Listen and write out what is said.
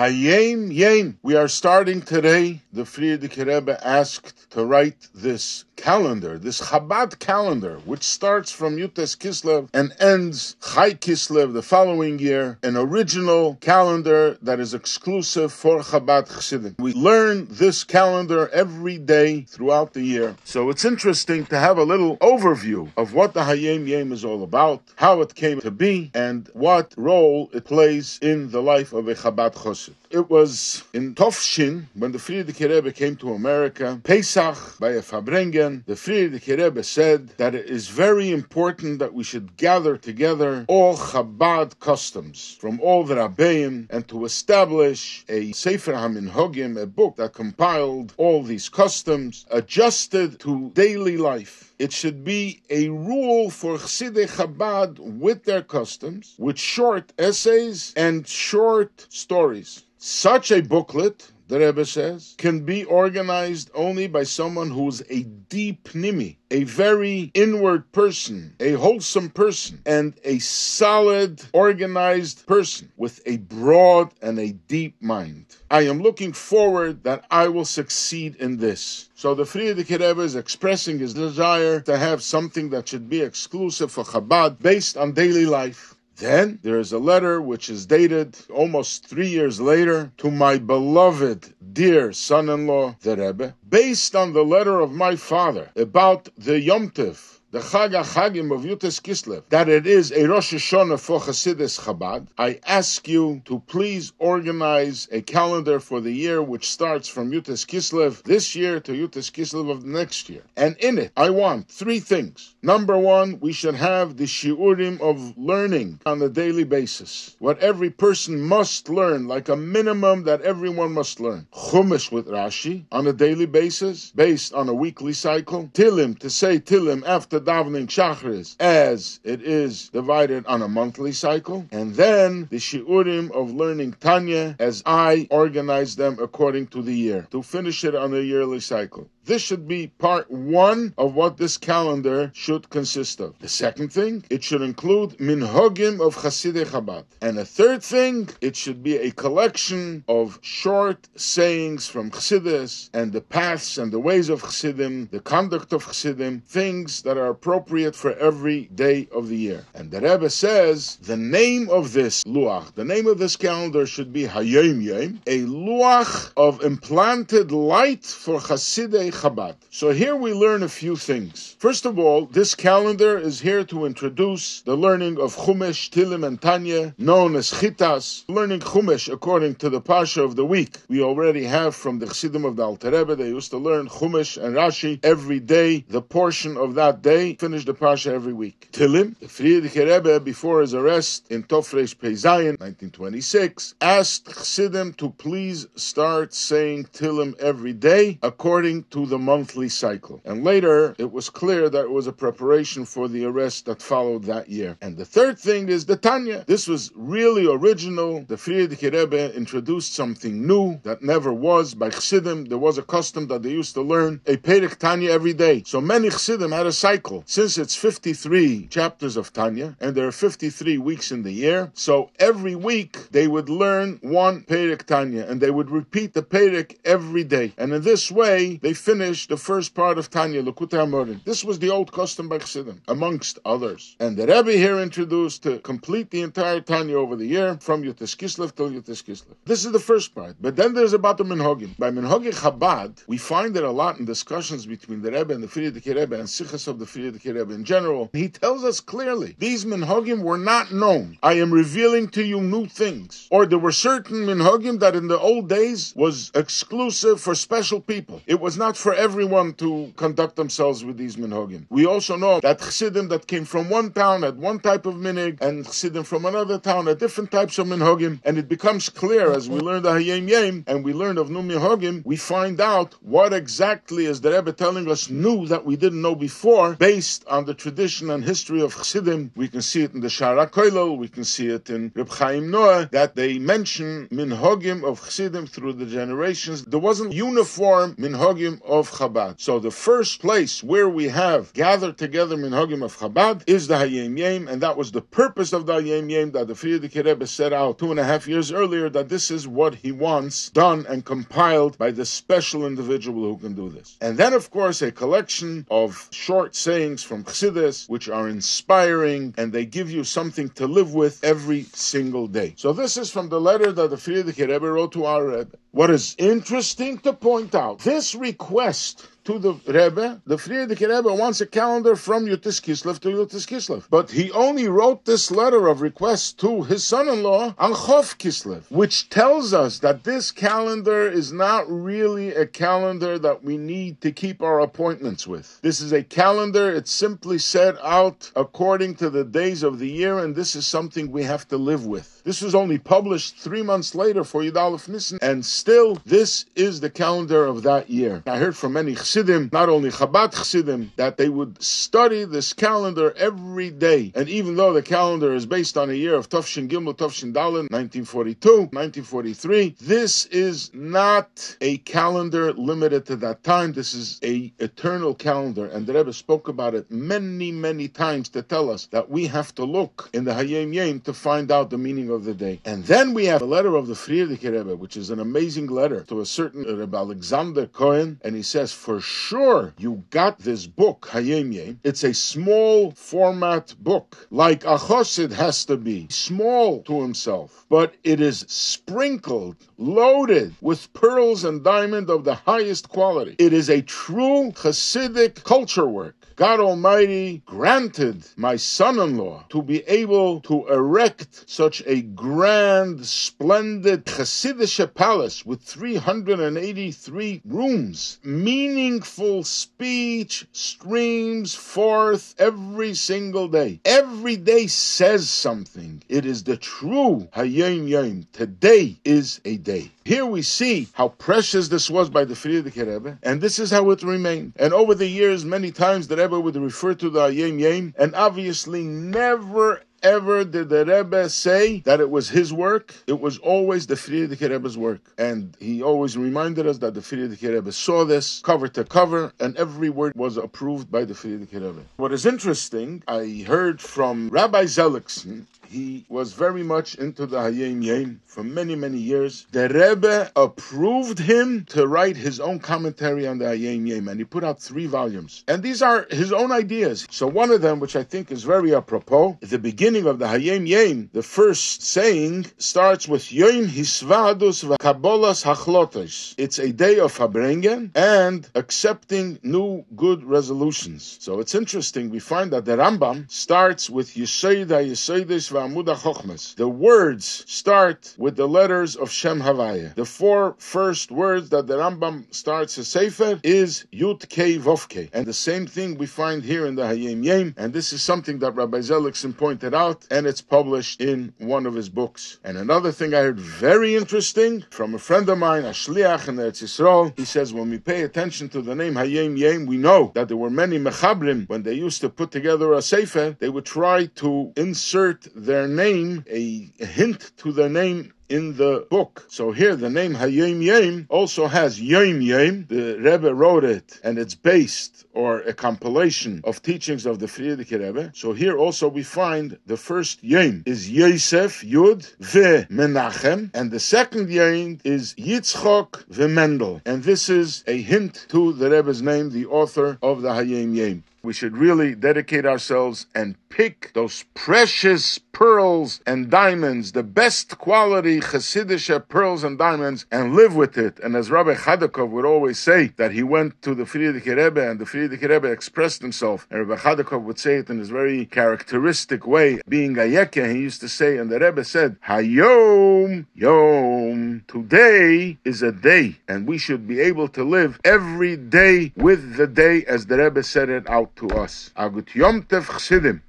Hayom Yom. We are starting today. The Frierdiker Rebbe asked to write this calendar, this Chabad calendar, which starts from Yutes Kislev and ends Chai Kislev the following year, an original calendar that is exclusive for Chabad Chassidim. We learn this calendar every day throughout the year. So it's interesting to have a little overview of what the Hayom Yom is all about, how it came to be, and what role it plays in the life of a Chabad Chassid person. It was in Tovshin when the Frierdiker Rebbe came to America, Pesach by a Farbrengen. The Frierdiker Rebbe said that it is very important that we should gather together all Chabad customs from all the Rabbeim and to establish a Sefer HaMinhogim, a book that compiled all these customs, adjusted to daily life. It should be a rule for Chsidei Chabad with their customs, with short essays and short stories. Such a booklet, the Rebbe says, can be organized only by someone who's a deep nimi, a very inward person, a wholesome person, and a solid, organized person with a broad and a deep mind. I am looking forward that I will succeed in this. So the Frierdiker Rebbe is expressing his desire to have something that should be exclusive for Chabad based on daily life. Then there is a letter which is dated almost three years later to my beloved, dear son in law, the Rebbe, based on the letter of my father about the Yom Tiv, the Chag HaChagim of Yutes Kislev, that it is a Rosh Hashanah for Hasidus Chabad, I ask you to please organize a calendar for the year which starts from Yutes Kislev this year to Yutes Kislev of next year. And in it, I want three things. Number one, we should have the shiurim of learning on a daily basis. What every person must learn, like a minimum that everyone must learn. Chumash with Rashi on a daily basis, based on a weekly cycle. Tilim, to say Tilim after davening Shachris, as it is divided on a monthly cycle. And then the shiurim of learning Tanya, as I organize them according to the year, to finish it on a yearly cycle. This should be part one of what this calendar should consist of. The second thing, it should include minhagim of Hasidei Chabad. And a third thing, it should be a collection of short sayings from Chassidus and the paths and the ways of Chassidim, the conduct of Chassidim, things that are appropriate for every day of the year. And the Rebbe says the name of this luach, the name of this calendar should be Hayom Yom, a luach of implanted light for Hasidei Chabad. So here we learn a few things. First of all, this calendar is here to introduce the learning of Chumash, Tilim, and Tanya, known as Chitas, learning Chumash according to the Pasha of the week. We already have from the Chassidim of the Alter Rebbe, they used to learn Chumash and Rashi every day, the portion of that day, finish the Pasha every week. Tilim, the Frierdiker Rebbe, before his arrest in Tofresh Peizayin, 1926, asked Chassidim to please start saying Tilim every day according to the monthly cycle. And later, it was clear that it was a preparation for the arrest that followed that year. And the third thing is the Tanya. This was really original. The Frierdiker Rebbe introduced something new that never was by Chassidim. There was a custom that they used to learn a Perek Tanya every day. So many Chassidim had a cycle. Since it's 53 chapters of Tanya, and there are 53 weeks in the year, so every week they would learn one Perek Tanya, and they would repeat the Perek every day. And in this way, they finished the first part of Tanya, Likutei Amorim. This was the old custom by Chassidim, amongst others. And the Rebbe here introduced to complete the entire Tanya over the year, from Yutes Kislev till Yutes Kislev. This is the first part. But then there's about the Minhagim. By Minhagim Chabad, we find it a lot in discussions between the Rebbe and the Frierdiker Rebbe and Sichas of the Frierdiker Rebbe in general. He tells us clearly, these Minhagim were not known. I am revealing to you new things. Or there were certain Minhagim that in the old days was exclusive for special people. It was not for everyone to conduct themselves with these minhagim. We also know that chassidim that came from one town had one type of minig, and chassidim from another town had different types of minhagim. And it becomes clear as we learn the Hayom Yom and we learn of new minhagim, we find out what exactly is the Rebbe telling us new that we didn't know before, based on the tradition and history of chassidim. We can see it in the Shara Koilel, we can see it in Reb Chaim Noah, that they mention minhagim of chassidim through the generations. There wasn't uniform minhagim of Chabad. So the first place where we have gathered together minhagim of Chabad is the Hayom Yom, and that was the purpose of the Hayom Yom that the Frierdiker Rebbe set out two and a half years earlier that this is what he wants done and compiled by the special individual who can do this. And then, of course, a collection of short sayings from Chassidus, which are inspiring and they give you something to live with every single day. So this is from the letter that the Frierdiker Rebbe wrote to our Rebbe. What is interesting to point out, this request to the Rebbe, the Frierdiker Rebbe wants a calendar from Yutis Kislev to Yutis Kislev. But he only wrote this letter of request to his son-in-law on Chov Kislev, which tells us that this calendar is not really a calendar that we need to keep our appointments with. This is a calendar, it's simply set out according to the days of the year, and this is something we have to live with. This was only published three months later for Yud Nissen, and still, this is the calendar of that year. I heard from many Chassidim, not only Chabad Chassidim, that they would study this calendar every day. And even though the calendar is based on a year of Tufshin Gimel, Tufshin Dalin, 1942, 1943, this is not a calendar limited to that time. This is a eternal calendar. And the Rebbe spoke about it many, many times to tell us that we have to look in the Hayom Yom to find out the meaning of the day. And then we have a letter of the Frierdiker Rebbe, which is an amazing letter to a certain Rebbe Alexander Cohen. And he says, for sure you got this book, Hayom Yom. It's a small format book, like a chosid has to be, small to himself, but it is sprinkled, loaded with pearls and diamond of the highest quality. It is a true Hasidic culture work. God Almighty granted my son-in-law to be able to erect such a grand, splendid Hasidic palace with 383 rooms. Meaningful speech streams forth every single day. Every day says something. It is the true Hayom Yom. Today is a day. Here we see how precious this was by the Frierdiker Rebbe, and this is how it remained. And over the years, many times the Rebbe would refer to the Hayom Yom, and obviously never ever did the Rebbe say that it was his work. It was always the Frierdiker Rebbe's work. And he always reminded us that the Frierdiker Rebbe saw this cover to cover, and every word was approved by the Frierdiker Rebbe. What is interesting, I heard from Rabbi Zelikson, he was very much into the Hayom Yom for many, many years. The Rebbe approved him to write his own commentary on the Hayom Yom, and he put out three volumes. And these are his own ideas. So one of them, which I think is very apropos, at the beginning of the Hayom Yom, the first saying starts with Yom Hisvadus V'Kabolas Hachlotes. It's a day of Farbrengen and accepting new good resolutions. So it's interesting. We find that the Rambam starts with Yisoid HaYisoides The words start with the letters of Shem Havaya. The four first words that the Rambam starts a Sefer is Yud Kei Vovke. And the same thing we find here in the Hayom Yom. And this is something that Rabbi Zelikson pointed out, and it's published in one of his books. And another thing I heard very interesting from a friend of mine, a Shliach in Eretz Yisrael, he says when we pay attention to the name Hayom Yom, we know that there were many Mechabrim, when they used to put together a Sefer, they would try to insert their name, a hint to their name in the book. So here the name Hayom Yom also has Yom Yom. The Rebbe wrote it and it's based or a compilation of teachings of the Frierdiker Rebbe. So here also we find the first Yom is Yosef Yud Ve Menachem and the second Yom is Yitzchok Ve Mendel. And this is a hint to the Rebbe's name, the author of the Hayom Yom we should really dedicate ourselves and pick those precious pearls and diamonds, the best quality Hasidic pearls and diamonds, and live with it. And as Rabbi Chadakov would always say, that he went to the Frierdiker Rebbe and the Frierdiker Rebbe expressed himself. And Rabbi Chadakov would say it in his very characteristic way, being a he used to say, and the Rebbe said, Hayom, Yom, today is a day, and we should be able to live every day with the day as the Rebbe said it out to us. A gut yom tev chsidim.